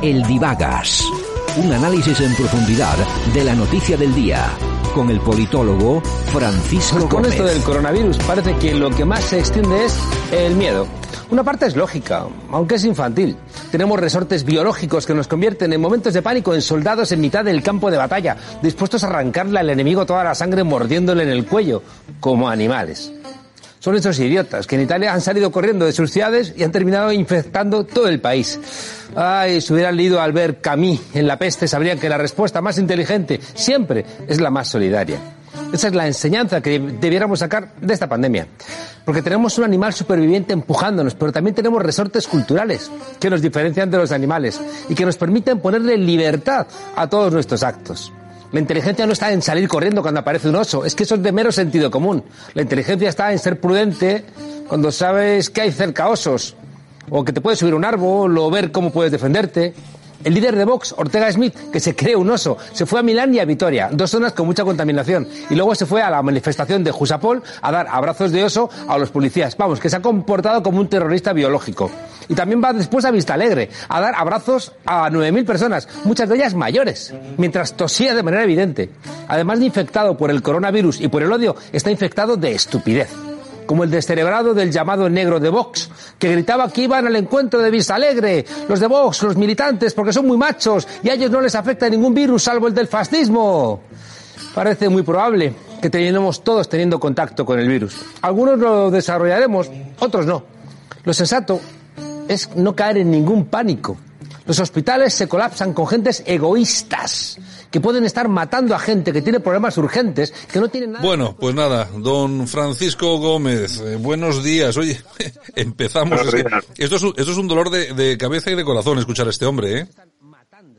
El Divagas. Un análisis en profundidad de la noticia del día. Con el politólogo Francisco Pues con esto del coronavirus parece que lo que más se extiende es el miedo. Una parte es lógica, aunque es infantil. Tenemos resortes biológicos que nos convierten en momentos de pánico en soldados en mitad del campo de batalla, dispuestos a arrancarle al enemigo toda la sangre mordiéndole en el cuello, como animales. Son estos idiotas que en Italia han salido corriendo de sus ciudades y han terminado infectando todo el país. Ay, si hubieran leído a Albert Camus en La peste, sabrían que la respuesta más inteligente siempre es la más solidaria. Esa es la enseñanza que debiéramos sacar de esta pandemia. Porque tenemos un animal superviviente empujándonos, pero también tenemos resortes culturales que nos diferencian de los animales y que nos permiten ponerle libertad a todos nuestros actos. La inteligencia no está en salir corriendo cuando aparece un oso, es que eso es de mero sentido común. La inteligencia está en ser prudente cuando sabes que hay cerca osos, o que te puedes subir un árbol, o ver cómo puedes defenderte. El líder de Vox, Ortega Smith, que se cree un oso, se fue a Milán y a Vitoria, dos zonas con mucha contaminación, y luego se fue a la manifestación de Jusapol a dar abrazos de oso a los policías. Vamos, que se ha comportado como un terrorista biológico. Y también va después a Vista Alegre a dar abrazos a 9.000 personas, muchas de ellas mayores, mientras tosía de manera evidente. Además de infectado por el coronavirus y por el odio, está infectado de estupidez como el descerebrado del llamado negro de Vox, que gritaba que iban al encuentro de Vista Alegre, los de Vox, los militantes, porque son muy machos y a ellos no les afecta ningún virus salvo el del fascismo. Parece muy probable que terminemos todos teniendo contacto con el virus. Algunos lo desarrollaremos, otros no. Lo sensato es no caer en ningún pánico. Los hospitales se colapsan con gentes egoístas que pueden estar matando a gente que tiene problemas urgentes, que no tienen nada. Bueno, pues nada, don Francisco Gómez, eh, buenos días. Oye, empezamos. Es que esto, es un, esto es un dolor de, de cabeza y de corazón escuchar a este hombre, ¿eh?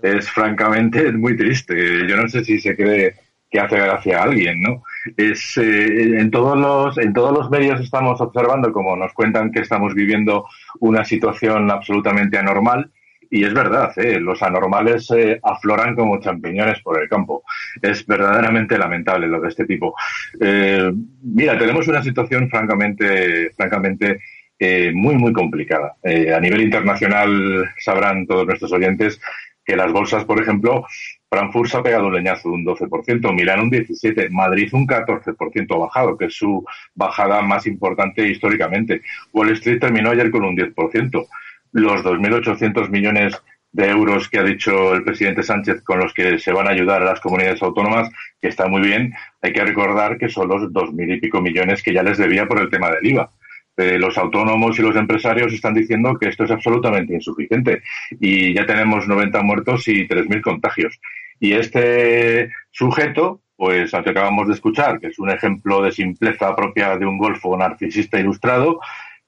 es francamente muy triste. Yo no sé si se cree que hace gracia a alguien, ¿no? Es eh, en todos los en todos los medios estamos observando como nos cuentan que estamos viviendo una situación absolutamente anormal y es verdad, ¿eh? los anormales eh, afloran como champiñones por el campo. Es verdaderamente lamentable lo de este tipo. Eh, mira, tenemos una situación francamente, francamente eh, muy, muy complicada. Eh, a nivel internacional sabrán todos nuestros oyentes que las bolsas, por ejemplo, Frankfurt se ha pegado un leñazo de un 12%, Milán un 17%, Madrid un 14% bajado, que es su bajada más importante históricamente. Wall Street terminó ayer con un 10%. Los 2.800 millones de euros que ha dicho el presidente Sánchez con los que se van a ayudar a las comunidades autónomas, que está muy bien, hay que recordar que son los 2.000 y pico millones que ya les debía por el tema del IVA. Eh, los autónomos y los empresarios están diciendo que esto es absolutamente insuficiente y ya tenemos 90 muertos y 3.000 contagios. Y este sujeto, pues al que acabamos de escuchar, que es un ejemplo de simpleza propia de un golfo narcisista ilustrado,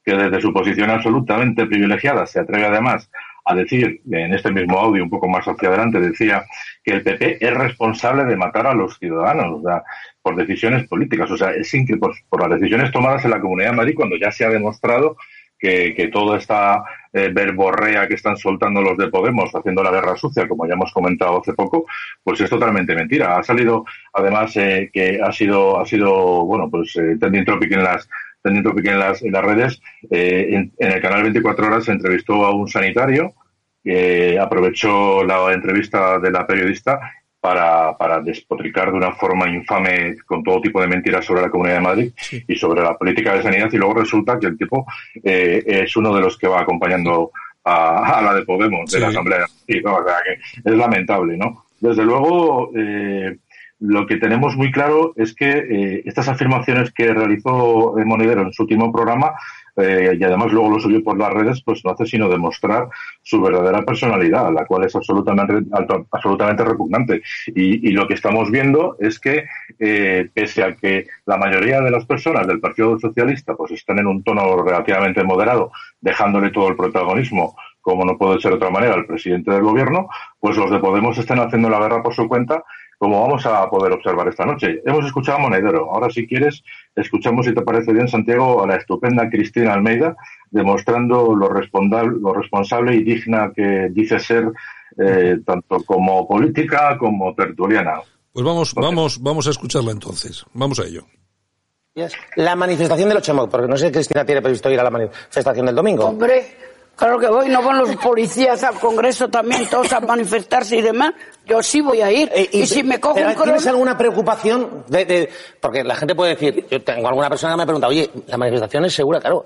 que desde su posición absolutamente privilegiada se atreve además a decir, en este mismo audio un poco más hacia adelante, decía que el PP es responsable de matar a los ciudadanos, o sea, por decisiones políticas, o sea, es por, por las decisiones tomadas en la Comunidad de Madrid cuando ya se ha demostrado que, que toda esta eh, verborrea que están soltando los de Podemos haciendo la guerra sucia, como ya hemos comentado hace poco, pues es totalmente mentira. Ha salido, además, eh, que ha sido, ha sido, bueno, pues eh, trending topic en las trending topic en las, en las redes. Eh, en, en, el canal 24 horas se entrevistó a un sanitario que aprovechó la entrevista de la periodista para, para despotricar de una forma infame con todo tipo de mentiras sobre la Comunidad de Madrid sí. y sobre la política de sanidad y luego resulta que el tipo eh, es uno de los que va acompañando a, a la de Podemos, de sí. la Asamblea. Sí, no, o sea, que es lamentable, ¿no? Desde luego, eh, lo que tenemos muy claro es que eh, estas afirmaciones que realizó Monedero en su último programa eh, y además luego lo subió por las redes, pues no hace sino demostrar su verdadera personalidad, la cual es absolutamente, absolutamente repugnante. Y, y lo que estamos viendo es que, eh, pese a que la mayoría de las personas del Partido Socialista pues están en un tono relativamente moderado, dejándole todo el protagonismo como no puede ser de otra manera, el presidente del gobierno, pues los de Podemos estén haciendo la guerra por su cuenta, como vamos a poder observar esta noche. Hemos escuchado a Monedero. Ahora, si quieres, escuchamos, si te parece bien, Santiago, a la estupenda Cristina Almeida, demostrando lo responsable, lo responsable y digna que dice ser, eh, tanto como política como tertuliana. Pues vamos, vamos, vamos a escucharla entonces. Vamos a ello. La manifestación del 8 porque no sé si Cristina tiene previsto ir a la manifestación del domingo. Hombre, claro que voy, no van los policías al Congreso también, todos a manifestarse y demás. Yo sí voy a ir. Eh, y, si me cojo un ¿Tienes alguna preocupación? De, de, porque la gente puede decir, yo tengo alguna persona que me pregunta, oye, ¿la manifestación es segura? Claro.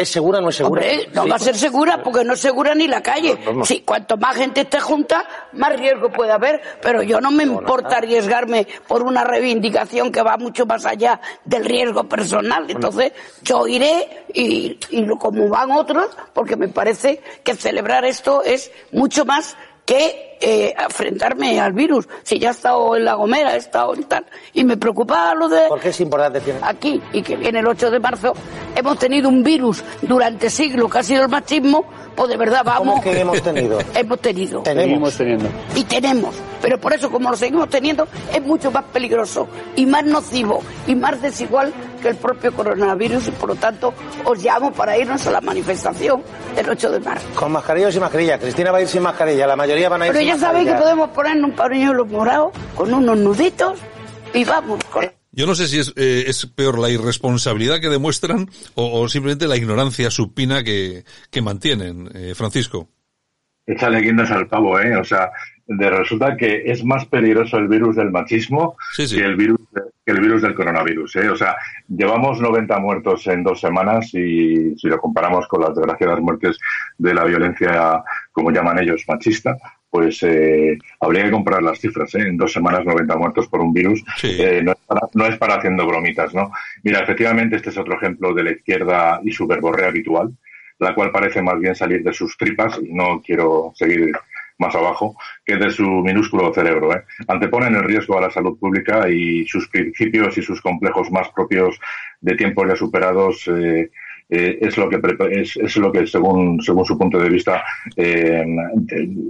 ¿Es segura o no es segura? Hombre, no va a ser segura porque no es segura ni la calle. Sí, cuanto más gente esté junta, más riesgo puede haber, pero yo no me importa arriesgarme por una reivindicación que va mucho más allá del riesgo personal. Entonces, yo iré y, y como van otros, porque me parece que celebrar esto es mucho más que eh, enfrentarme al virus. Si ya he estado en La Gomera, he estado en tal. Y me preocupa lo de... ¿Por qué es importante? Aquí, y que viene el 8 de marzo, hemos tenido un virus durante siglos que ha sido el machismo, pues de verdad vamos... ¿Cómo que hemos tenido? hemos tenido. Tenemos. teniendo. Y tenemos. Pero por eso, como lo seguimos teniendo, es mucho más peligroso y más nocivo y más desigual que el propio coronavirus y por lo tanto os llamo para irnos a la manifestación del 8 de marzo. Con mascarilla o sin mascarilla. Cristina va a ir sin mascarilla, la mayoría van a ir Pero ya sabéis que podemos poner un pañuelo morado con unos nuditos y vamos. Yo no sé si es, eh, es peor la irresponsabilidad que demuestran o, simplemente la ignorancia supina que, que mantienen, eh, Francisco. Échale guindas al pavo, ¿eh? O sea, de resulta que es más peligroso el virus del machismo que el virus que el virus del coronavirus. ¿eh? O sea, llevamos 90 muertos en dos semanas y si lo comparamos con las desgraciadas muertes de la violencia, como llaman ellos, machista, pues eh, habría que comparar las cifras. ¿eh? En dos semanas 90 muertos por un virus eh, no, es para, no es para haciendo bromitas, ¿no? Mira, efectivamente este es otro ejemplo de la izquierda y su verborrea habitual, la cual parece más bien salir de sus tripas y no quiero seguir más abajo que de su minúsculo cerebro. ¿eh? Anteponen el riesgo a la salud pública y sus principios y sus complejos más propios de tiempos ya superados eh, eh, es lo que es, es, lo que según según su punto de vista eh,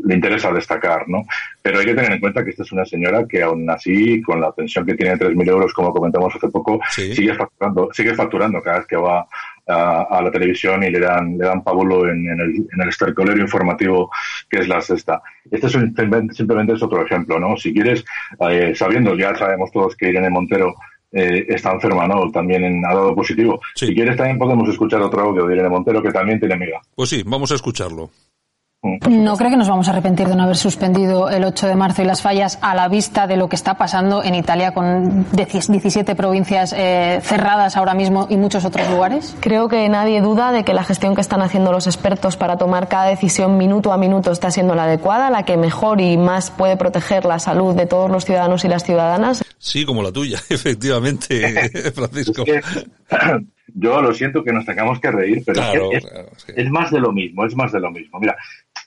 le interesa destacar no pero hay que tener en cuenta que esta es una señora que aún así con la pensión que tiene de 3.000 euros como comentamos hace poco sigue facturando sigue facturando cada vez que va a, la televisión y le dan, le dan pábulo en, el, en el estercolero informativo que es la sexta. Este es simplemente es otro ejemplo, ¿no? Si quieres, eh, sabiendo, ya sabemos todos que Irene Montero eh, está enferma, ¿no? También ha dado positivo. Si quieres, también podemos escuchar otro audio de Irene Montero que también tiene amiga. Pues sí, vamos a escucharlo. ¿No cree que nos vamos a arrepentir de no haber suspendido el 8 de marzo y las fallas a la vista de lo que está pasando en Italia con 17 provincias eh, cerradas ahora mismo y muchos otros lugares? Creo que nadie duda de que la gestión que están haciendo los expertos para tomar cada decisión minuto a minuto está siendo la adecuada, la que mejor y más puede proteger la salud de todos los ciudadanos y las ciudadanas. Sí, como la tuya, efectivamente, Francisco. yo lo siento que nos tengamos que reír, pero es, es, más de lo mismo, es más de lo mismo. Mira,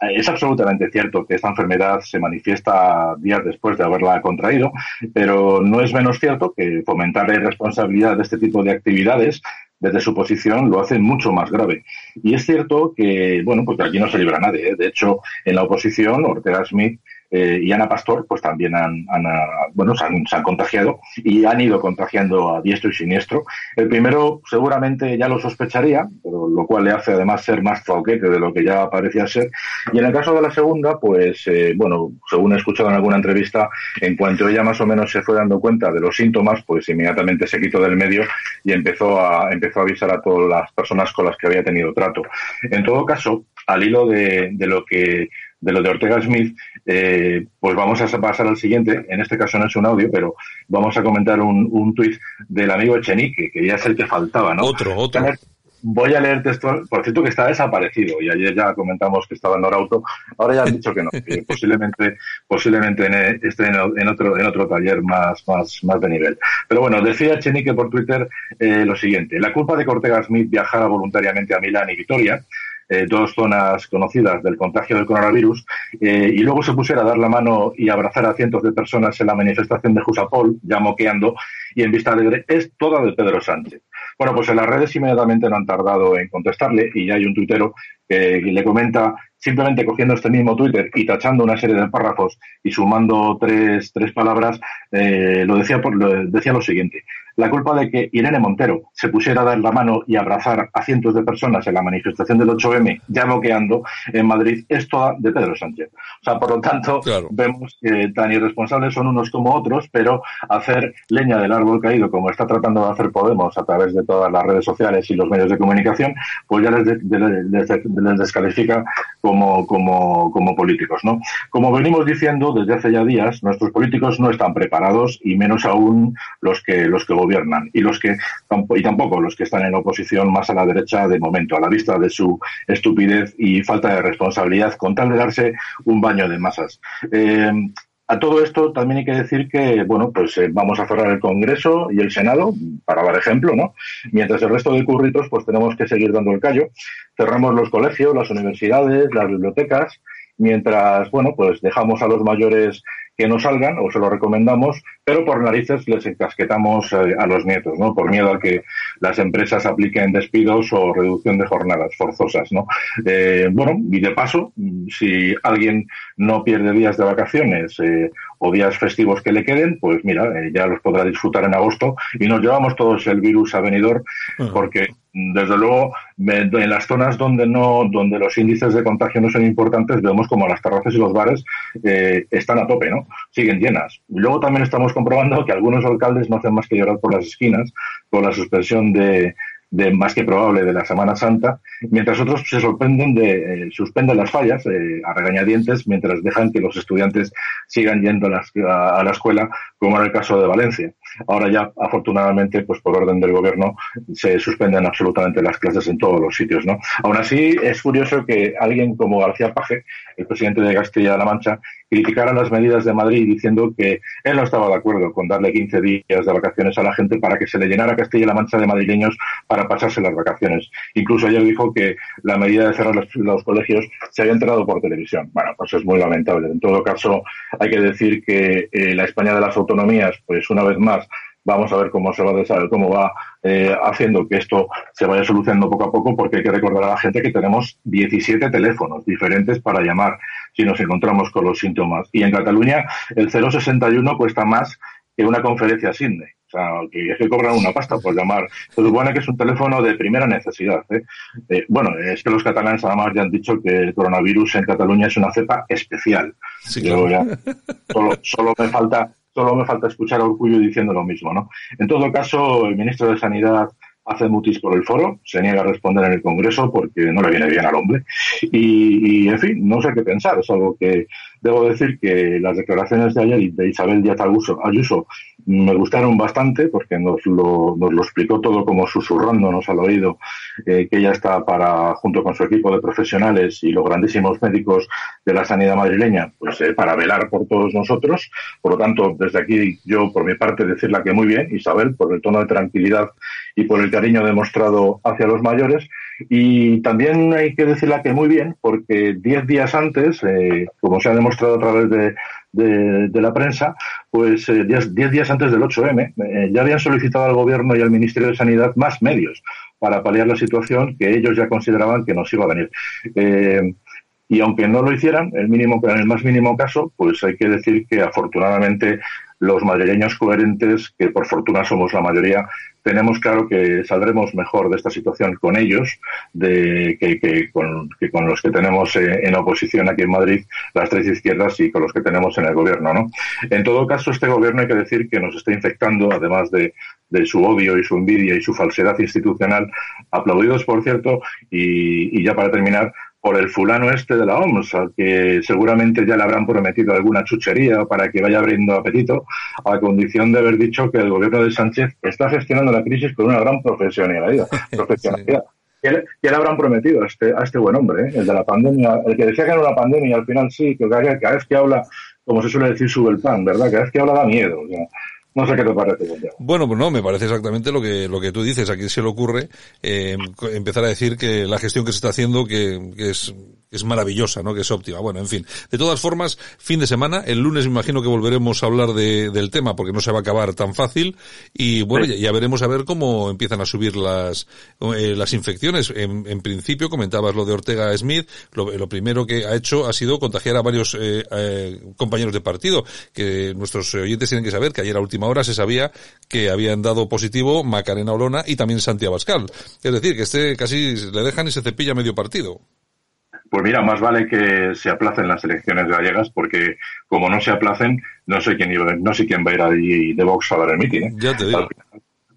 es absolutamente cierto que esta enfermedad se manifiesta días después de haberla contraído, pero no es menos cierto que fomentar la irresponsabilidad de este tipo de actividades desde su posición lo hace mucho más grave. Y es cierto que, bueno, pues aquí no se libra nadie. ¿eh? De hecho, en la oposición, Ortega Smith eh, y Ana Pastor, pues también han, ah, bueno, se han, contagiado y han ido contagiando a diestro y siniestro. El primero seguramente ya lo sospecharía, pero lo cual le hace además ser más zoquete de lo que ya parecía ser. Y en el caso de la segunda, pues, eh, bueno, según he escuchado en alguna entrevista, en cuanto ella más o menos se fue dando cuenta de los síntomas, pues inmediatamente se quitó del medio y empezó a, empezó a avisar a todas las personas con las que había tenido trato. En todo caso, al hilo de, de lo que de lo de Ortega Smith, eh, pues vamos a pasar al siguiente. En este caso no es un audio, pero vamos a comentar un, un tuit del amigo Echenique, que ya es el que faltaba, ¿no? Otro, otro. Voy a leer texto, por cierto que está desaparecido y ayer ya comentamos que estaba en Norauto, ahora ya han dicho que no, que posiblemente, posiblemente esté en, otro, en otro taller más, más, más de nivel. Pero bueno, decía Echenique por Twitter eh, lo siguiente, la culpa de que Ortega Smith viajara voluntariamente a Milán y Vitoria eh, dos zonas conocidas del contagio del coronavirus, eh, y luego se pusiera a dar la mano y abrazar a cientos de personas en la manifestación de Jusapol, ya moqueando, y en Vista Alegre, es toda de Pedro Sánchez. Bueno, pues en las redes inmediatamente no han tardado en contestarle y ya hay un tuitero que le comenta simplemente cogiendo este mismo Twitter y tachando una serie de párrafos y sumando tres, tres palabras, eh, lo, decía lo decía lo siguiente. La culpa de que Irene Montero se pusiera a dar la mano y abrazar a cientos de personas en la manifestación del 8M, ya bloqueando en Madrid, es toda de Pedro Sánchez. O sea, por lo tanto, vemos que tan irresponsables son unos como otros, pero hacer leña del árbol caído, como está tratando de hacer Podemos a través de todas las redes sociales y los medios de comunicación, pues ya les, les, les descalifica como, como, como políticos. ¿no? Como venimos diciendo desde hace ya días, nuestros políticos no están preparados y menos aún los que, los que gobiernan y los que y tampoco los que están en oposición más a la derecha de momento, a la vista de su estupidez y falta de responsabilidad con tal de darse un baño de masas. Eh, a todo esto también hay que decir que, bueno, pues eh, vamos a cerrar el Congreso y el Senado, para dar ejemplo, ¿no? Mientras el resto de curritos, pues tenemos que seguir dando el callo. Cerramos los colegios, las universidades, las bibliotecas, mientras, bueno, pues dejamos a los mayores que no salgan o se lo recomendamos, pero por narices les encasquetamos eh, a los nietos, ¿no? Por miedo a que las empresas apliquen despidos o reducción de jornadas forzosas, ¿no? Eh, bueno, y de paso, si alguien no pierde días de vacaciones eh, o días festivos que le queden, pues mira, ya los podrá disfrutar en agosto y nos llevamos todos el virus a venidor porque desde luego, en las zonas donde no, donde los índices de contagio no son importantes, vemos como las terrazas y los bares eh, están a tope, ¿no? Siguen llenas. Luego también estamos comprobando que algunos alcaldes no hacen más que llorar por las esquinas, por la suspensión de, de más que probable de la Semana Santa, mientras otros se sorprenden de, eh, suspenden las fallas eh, a regañadientes mientras dejan que los estudiantes sigan yendo a, a, la escuela, como en el caso de Valencia. Ahora ya, afortunadamente, pues por orden del gobierno, se suspenden absolutamente las clases en todos los sitios, ¿no? Aún así, es curioso que alguien como García Paje, el presidente de Castilla-La Mancha, criticara las medidas de Madrid diciendo que él no estaba de acuerdo con darle 15 días de vacaciones a la gente para que se le llenara Castilla-La Mancha de madrileños para pasarse las vacaciones. Incluso ayer dijo que la medida de cerrar los, colegios se había enterado por televisión. Bueno, pues es muy lamentable. En todo caso, hay que decir que eh, la España de las autonomías, pues una vez más, Vamos a ver cómo se va a cómo va eh, haciendo que esto se vaya solucionando poco a poco, porque hay que recordar a la gente que tenemos 17 teléfonos diferentes para llamar si nos encontramos con los síntomas. Y en Cataluña el 061 cuesta más que una conferencia a Sydney. O sea, que es que cobran una pasta por llamar. Se supone que es un teléfono de primera necesidad. ¿eh? Eh, bueno, es que los catalanes además ya han dicho que el coronavirus en Cataluña es una cepa especial. solo, solo me falta Solo me falta escuchar a diciendo lo mismo, ¿no? En todo caso, el ministro de Sanidad hace mutis por el foro, se niega a responder en el Congreso porque no le viene bien al hombre. Y, en fin, no sé qué pensar. Es algo que debo decir que las declaraciones de ayer de Isabel Díaz Ayuso me gustaron bastante porque nos lo, explicó todo como susurrándonos al oído eh, que ella está para, junto con su equipo de profesionales y los grandísimos médicos de la sanidad madrileña, pues eh, para velar por todos nosotros. Por lo tanto, desde aquí yo, por mi parte, decirle que muy bien, Isabel, por el tono de tranquilidad y por el cariño demostrado hacia los mayores. Y también hay que decirle que muy bien, porque diez días antes, eh, como se ha demostrado a través de, la prensa, pues eh, diez, días antes del 8M, eh, ya habían solicitado al Gobierno y al Ministerio de Sanidad más medios para paliar la situación que ellos ya consideraban que nos iba a venir. y aunque no lo hicieran, el mínimo, en el más mínimo caso, pues hay que decir que afortunadamente los madrileños coherentes, que por fortuna somos la mayoría, tenemos claro que saldremos mejor de esta situación con ellos de, que, con, los que tenemos eh, en oposición aquí en Madrid, las tres izquierdas, y con los que tenemos en el gobierno. ¿no? En todo caso, este gobierno hay que decir que nos está infectando, además de, su odio y su envidia y su falsedad institucional, aplaudidos, por cierto, y ya para terminar, por el fulano este de la OMS, al que seguramente ya le habrán prometido alguna chuchería para que vaya abriendo apetito, a condición de haber dicho que el gobierno de Sánchez está gestionando la crisis con una gran profesionalidad. profesionalidad. ¿Qué, le, habrán prometido a este, a este buen hombre, eh? el de la pandemia, el que decía que era una pandemia y al final sí, que cada, vez que habla, como se suele decir, sube el pan, ¿verdad? Cada vez que habla da miedo. No sé qué te parece. Bueno, pues no, me parece exactamente lo que lo que tú dices. A quién se le ocurre eh, empezar a decir que la gestión que se está haciendo que, que es es maravillosa, ¿no? Que es óptima. Bueno, en fin. De todas formas, fin de semana. El lunes me imagino que volveremos a hablar de, del tema porque no se va a acabar tan fácil. Y bueno, ya, veremos a ver cómo empiezan a subir las, eh, las infecciones. En, en, principio, comentabas lo de Ortega Smith. Lo, lo, primero que ha hecho ha sido contagiar a varios eh, eh, compañeros de partido. Que nuestros oyentes tienen que saber que ayer a última hora se sabía que habían dado positivo Macarena Olona y también Santiago Abascal. Es decir, que este casi le dejan y se cepilla medio partido. Pues mira, más vale que se aplacen las elecciones gallegas porque como no se aplacen, no sé quién, no sé quién va a ir allí de Vox a dar el mitin. ¿eh? Ya te digo. Al,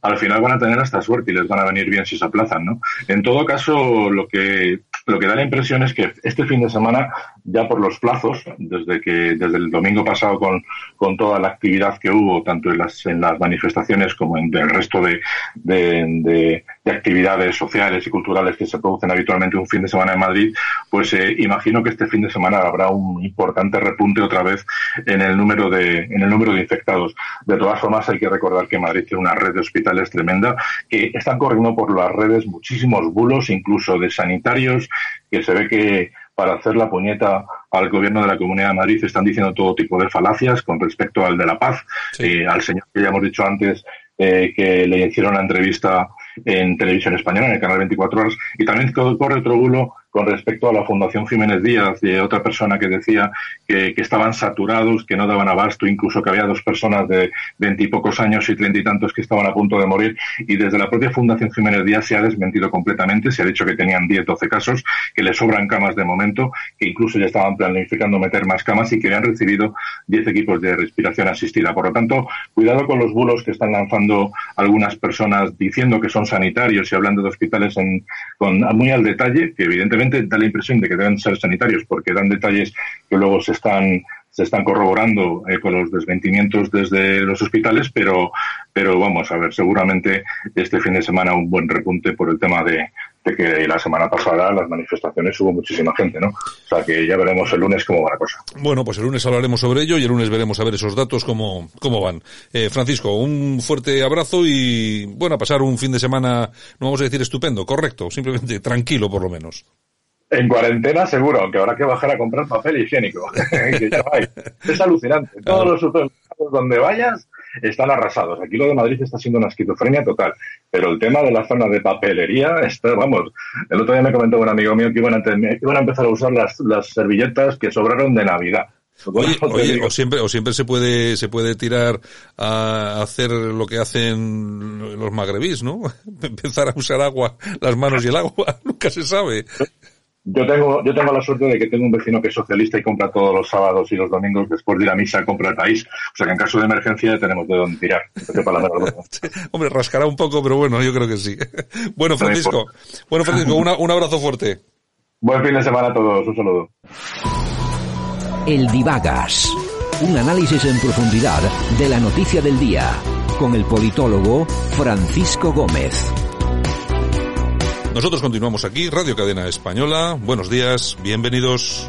al, final van a tener hasta suerte y les van a venir bien si se aplazan, ¿no? En todo caso, lo que lo que da la impresión es que este fin de semana, ya por los plazos, desde que desde el domingo pasado con, con toda la actividad que hubo, tanto en las, en las manifestaciones como en el resto de, de, de, de actividades sociales y culturales que se producen habitualmente un fin de semana en Madrid, pues eh, imagino que este fin de semana habrá un importante repunte otra vez en el número de en el número de infectados. De todas formas, hay que recordar que Madrid tiene una red de hospitales tremenda que están corriendo por las redes muchísimos bulos, incluso de sanitarios que se ve que para hacer la puñeta al gobierno de la Comunidad de Madrid están diciendo todo tipo de falacias con respecto al de la paz, sí. eh, al señor que ya hemos dicho antes eh, que le hicieron la entrevista en televisión española, en el canal 24 horas, y también corre otro bulo con respecto a la Fundación Jiménez Díaz, de otra persona que decía que, estaban saturados, que no daban abasto, incluso que había dos personas de veintipocos años y treinta y tantos que estaban a punto de morir. Y desde la propia Fundación Jiménez Díaz se ha desmentido completamente, se ha dicho que tenían 10, 12 casos, que les sobran camas de momento, que incluso ya estaban planificando meter más camas y que habían recibido 10 equipos de respiración asistida. Por lo tanto, cuidado con los bulos que están lanzando algunas personas diciendo que son sanitarios y hablando de hospitales en, con, muy al detalle, que evidentemente da la impresión de que deben ser sanitarios porque dan detalles que luego se están se están corroborando eh, con los desmentimientos desde los hospitales, pero, pero vamos a ver, seguramente este fin de semana un buen repunte por el tema de, que la semana pasada las manifestaciones hubo muchísima gente, ¿no? O sea que ya veremos el lunes cómo va la cosa. Bueno, pues el lunes hablaremos sobre ello y el lunes veremos a ver esos datos cómo, cómo van. Eh, Francisco, un fuerte abrazo y bueno, a pasar un fin de semana, no vamos a decir estupendo, correcto, simplemente tranquilo por lo menos. En cuarentena seguro, aunque habrá que bajar a comprar papel higiénico. es alucinante. Todos los supermercados donde vayas están arrasados. Aquí lo de Madrid está siendo una esquizofrenia total. Pero el tema de la zona de papelería, está, vamos, el otro día me comentó un amigo mío que iban a, que iban a empezar a usar las, las servilletas que sobraron de Navidad. Oye, oye, o siempre, o siempre se puede, se puede tirar a hacer lo que hacen los magrebís, ¿no? Empezar a usar agua, las manos y el agua, nunca se sabe. Yo tengo, yo tengo la suerte de que tengo un vecino que es socialista y compra todos los sábados y los domingos después de ir a misa, compra el país. O sea que en caso de emergencia tenemos de dónde tirar. Hombre, rascará un poco, pero bueno, yo creo que sí. bueno, Francisco. Bueno, Francisco, una, un abrazo fuerte. Buen fin de semana a todos. Un saludo. El Divagas. Un análisis en profundidad de la noticia del día. Con el politólogo Francisco Gómez. Nosotros continuamos aquí, Radio Cadena Española. Buenos días, bienvenidos.